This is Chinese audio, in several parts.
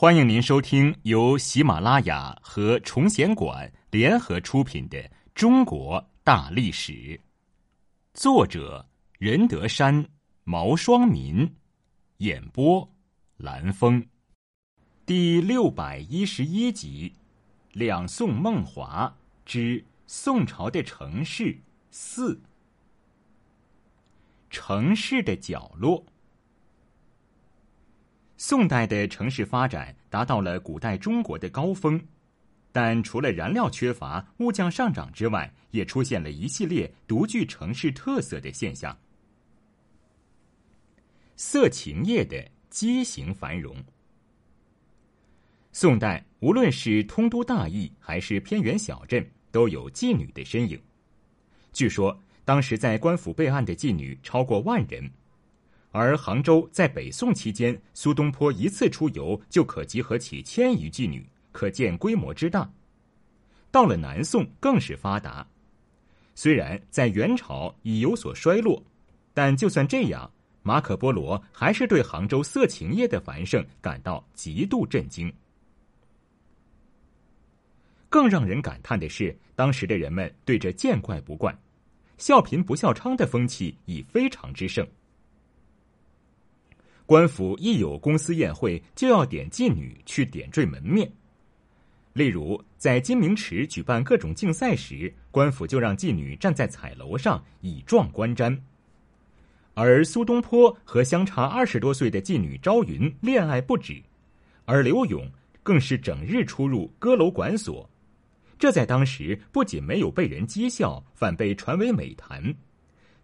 欢迎您收听由喜马拉雅和崇贤馆联合出品的《中国大历史》，作者任德山、毛双民，演播蓝峰，第六百一十一集《两宋梦华之宋朝的城市四》，城市的角落。宋代的城市发展达到了古代中国的高峰，但除了燃料缺乏、物价上涨之外，也出现了一系列独具城市特色的现象。色情业的畸形繁荣。宋代无论是通都大邑还是偏远小镇，都有妓女的身影。据说当时在官府备案的妓女超过万人。而杭州在北宋期间，苏东坡一次出游就可集合起千余妓女，可见规模之大。到了南宋更是发达，虽然在元朝已有所衰落，但就算这样，马可波罗还是对杭州色情业的繁盛感到极度震惊。更让人感叹的是，当时的人们对这见怪不怪，笑贫不笑娼的风气已非常之盛。官府一有公司宴会，就要点妓女去点缀门面。例如，在金明池举办各种竞赛时，官府就让妓女站在彩楼上以壮观瞻。而苏东坡和相差二十多岁的妓女朝云恋爱不止，而刘永更是整日出入歌楼馆所。这在当时不仅没有被人讥笑，反被传为美谈。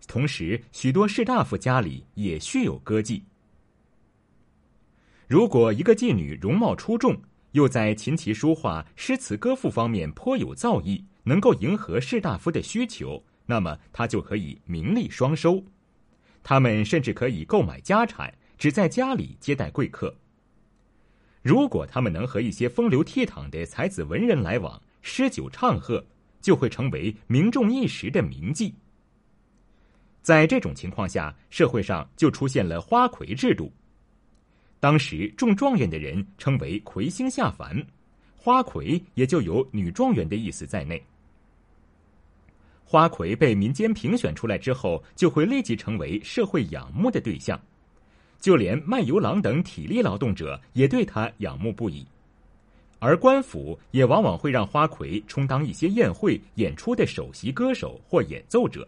同时，许多士大夫家里也蓄有歌妓。如果一个妓女容貌出众，又在琴棋书画、诗词歌赋方面颇有造诣，能够迎合士大夫的需求，那么她就可以名利双收。他们甚至可以购买家产，只在家里接待贵客。如果他们能和一些风流倜傥的才子文人来往，诗酒唱和，就会成为名重一时的名妓。在这种情况下，社会上就出现了花魁制度。当时中状元的人称为魁星下凡，花魁也就有女状元的意思在内。花魁被民间评选出来之后，就会立即成为社会仰慕的对象，就连卖油郎等体力劳动者也对他仰慕不已。而官府也往往会让花魁充当一些宴会演出的首席歌手或演奏者。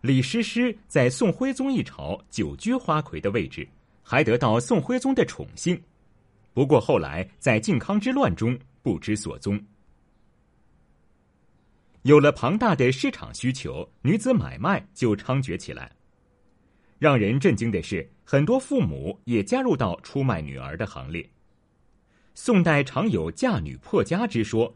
李师师在宋徽宗一朝久居花魁的位置。还得到宋徽宗的宠幸，不过后来在靖康之乱中不知所踪。有了庞大的市场需求，女子买卖就猖獗起来。让人震惊的是，很多父母也加入到出卖女儿的行列。宋代常有嫁女破家之说，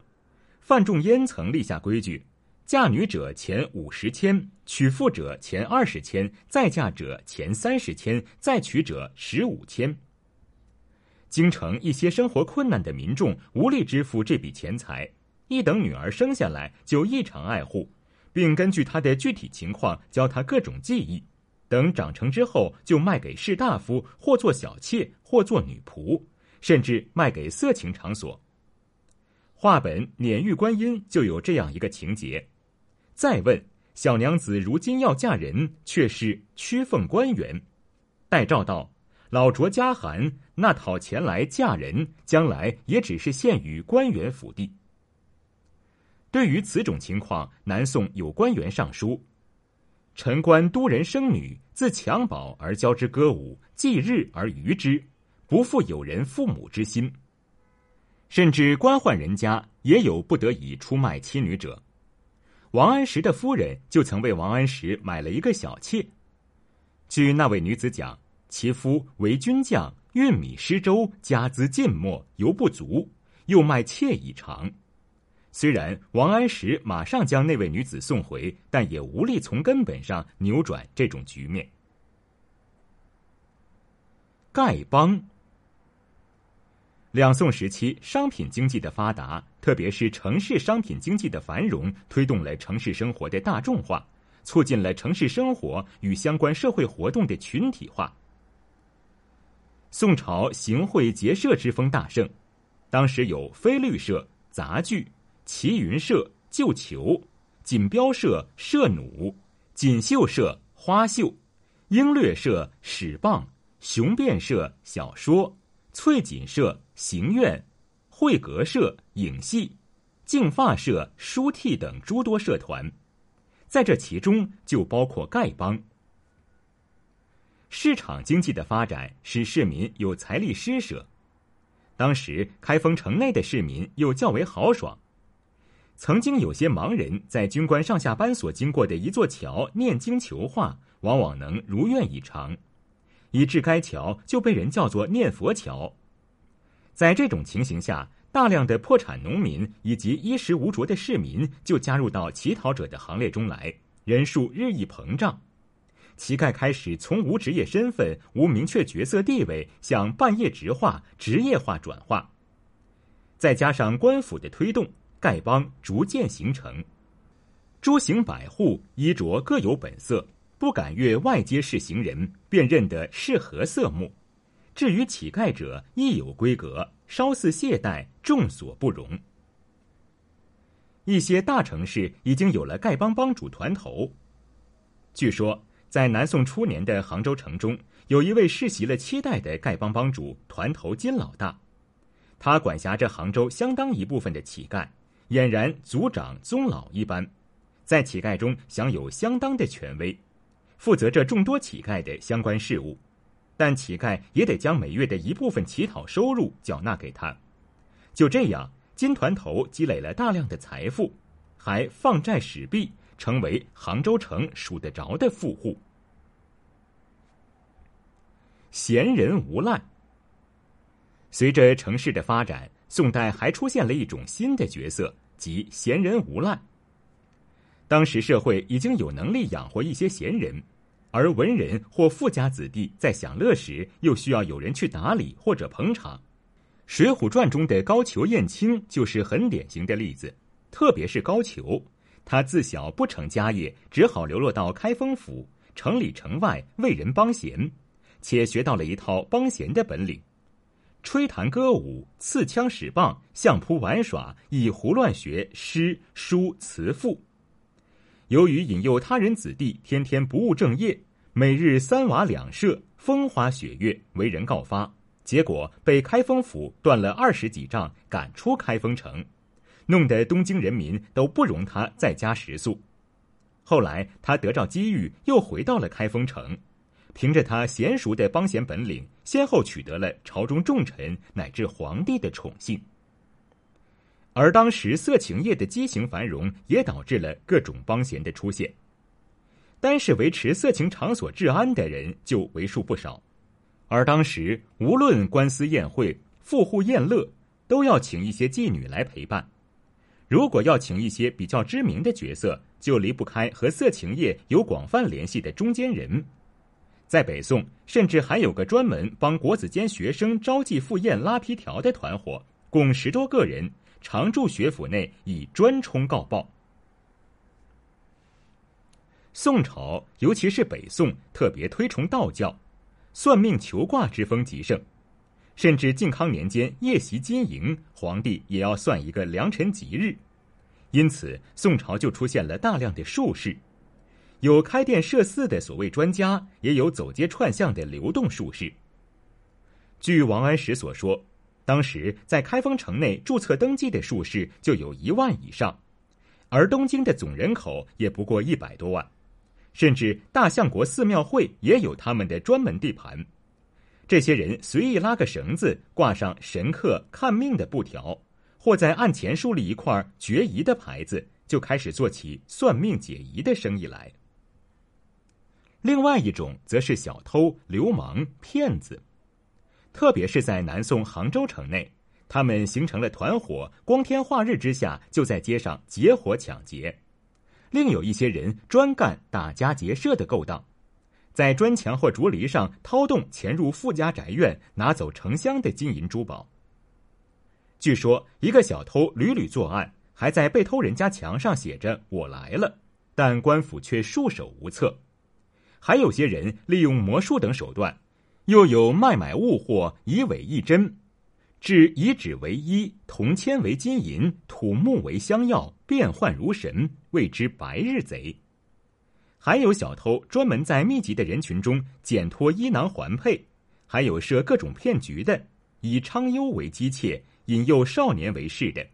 范仲淹曾立下规矩。嫁女者前五十千，娶妇者前二十千，再嫁者前三十千，再娶者十五千。京城一些生活困难的民众无力支付这笔钱财，一等女儿生下来就异常爱护，并根据她的具体情况教她各种技艺，等长成之后就卖给士大夫，或做小妾，或做女仆，甚至卖给色情场所。话本《碾玉观音》就有这样一个情节。再问小娘子，如今要嫁人，却是屈奉官员。待诏道：“老拙家寒，那讨钱来嫁人，将来也只是限于官员府地。”对于此种情况，南宋有官员上书：“臣官都人生女，自襁褓而教之歌舞，祭日而娱之，不负有人父母之心。”甚至官宦人家也有不得已出卖妻女者。王安石的夫人就曾为王安石买了一个小妾。据那位女子讲，其夫为军将，运米施粥，家资尽没，犹不足，又卖妾以偿。虽然王安石马上将那位女子送回，但也无力从根本上扭转这种局面。丐帮。两宋时期，商品经济的发达，特别是城市商品经济的繁荣，推动了城市生活的大众化，促进了城市生活与相关社会活动的群体化。宋朝行贿结社之风大盛，当时有飞律社、杂剧、齐云社、旧球、锦标社、社弩、锦绣社、花绣、英略社、史棒、雄辩社、小说、翠锦社、行院、会阁社、影戏、净发社、书替等诸多社团，在这其中就包括丐帮。市场经济的发展使市民有财力施舍。当时开封城内的市民又较为豪爽，曾经有些盲人在军官上下班所经过的一座桥念经求化，往往能如愿以偿，以致该桥就被人叫做念佛桥。在这种情形下，大量的破产农民以及衣食无着的市民就加入到乞讨者的行列中来，人数日益膨胀。乞丐开始从无职业身份、无明确角色地位，向半业职化、职业化转化。再加上官府的推动，丐帮逐渐形成。诸行百户衣着各有本色，不敢越外街市行人辨认的是何色目。至于乞丐者，亦有规格，稍似懈怠，众所不容。一些大城市已经有了丐帮帮主团头。据说。在南宋初年的杭州城中，有一位世袭了七代的丐帮帮主团头金老大，他管辖着杭州相当一部分的乞丐，俨然族长宗老一般，在乞丐中享有相当的权威，负责着众多乞丐的相关事务，但乞丐也得将每月的一部分乞讨收入缴纳给他。就这样，金团头积累了大量的财富，还放债使币。成为杭州城数得着的富户。闲人无赖。随着城市的发展，宋代还出现了一种新的角色，即闲人无赖。当时社会已经有能力养活一些闲人，而文人或富家子弟在享乐时，又需要有人去打理或者捧场。《水浒传》中的高俅、燕青就是很典型的例子，特别是高俅。他自小不成家业，只好流落到开封府，城里城外为人帮闲，且学到了一套帮闲的本领：吹弹歌舞、刺枪使棒、相扑玩耍，以胡乱学诗书词赋。由于引诱他人子弟天天不务正业，每日三瓦两舍，风花雪月，为人告发，结果被开封府断了二十几丈，赶出开封城。弄得东京人民都不容他再加食宿。后来他得着机遇，又回到了开封城，凭着他娴熟的帮闲本领，先后取得了朝中重臣乃至皇帝的宠幸。而当时色情业的畸形繁荣，也导致了各种帮闲的出现。单是维持色情场所治安的人就为数不少，而当时无论官司宴会、富户宴乐，都要请一些妓女来陪伴。如果要请一些比较知名的角色，就离不开和色情业有广泛联系的中间人。在北宋，甚至还有个专门帮国子监学生招妓赴宴拉皮条的团伙，共十多个人，常驻学府内以专冲告报。宋朝，尤其是北宋，特别推崇道教，算命求卦之风极盛。甚至靖康年间夜袭金营，皇帝也要算一个良辰吉日，因此宋朝就出现了大量的术士，有开店设寺的所谓专家，也有走街串巷的流动术士。据王安石所说，当时在开封城内注册登记的术士就有一万以上，而东京的总人口也不过一百多万，甚至大相国寺庙会也有他们的专门地盘。这些人随意拉个绳子，挂上神客看命的布条，或在案前树立一块决疑的牌子，就开始做起算命解疑的生意来。另外一种则是小偷、流氓、骗子，特别是在南宋杭州城内，他们形成了团伙，光天化日之下就在街上劫火抢劫。另有一些人专干打家劫舍的勾当。在砖墙或竹篱上掏洞潜入富家宅院，拿走成箱的金银珠宝。据说一个小偷屡屡作案，还在被偷人家墙上写着“我来了”，但官府却束手无策。还有些人利用魔术等手段，又有卖买物货以伪易真，制以纸为衣，铜铅为金银，土木为香药，变幻如神，谓之白日贼。还有小偷专门在密集的人群中捡脱衣囊环佩，还有设各种骗局的，以娼优为姬妾，引诱少年为士的，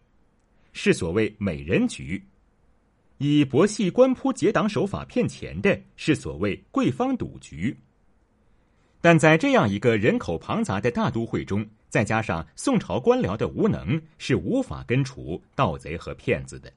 是所谓美人局；以博戏官扑结党手法骗钱的，是所谓贵方赌局。但在这样一个人口庞杂的大都会中，再加上宋朝官僚的无能，是无法根除盗贼和骗子的。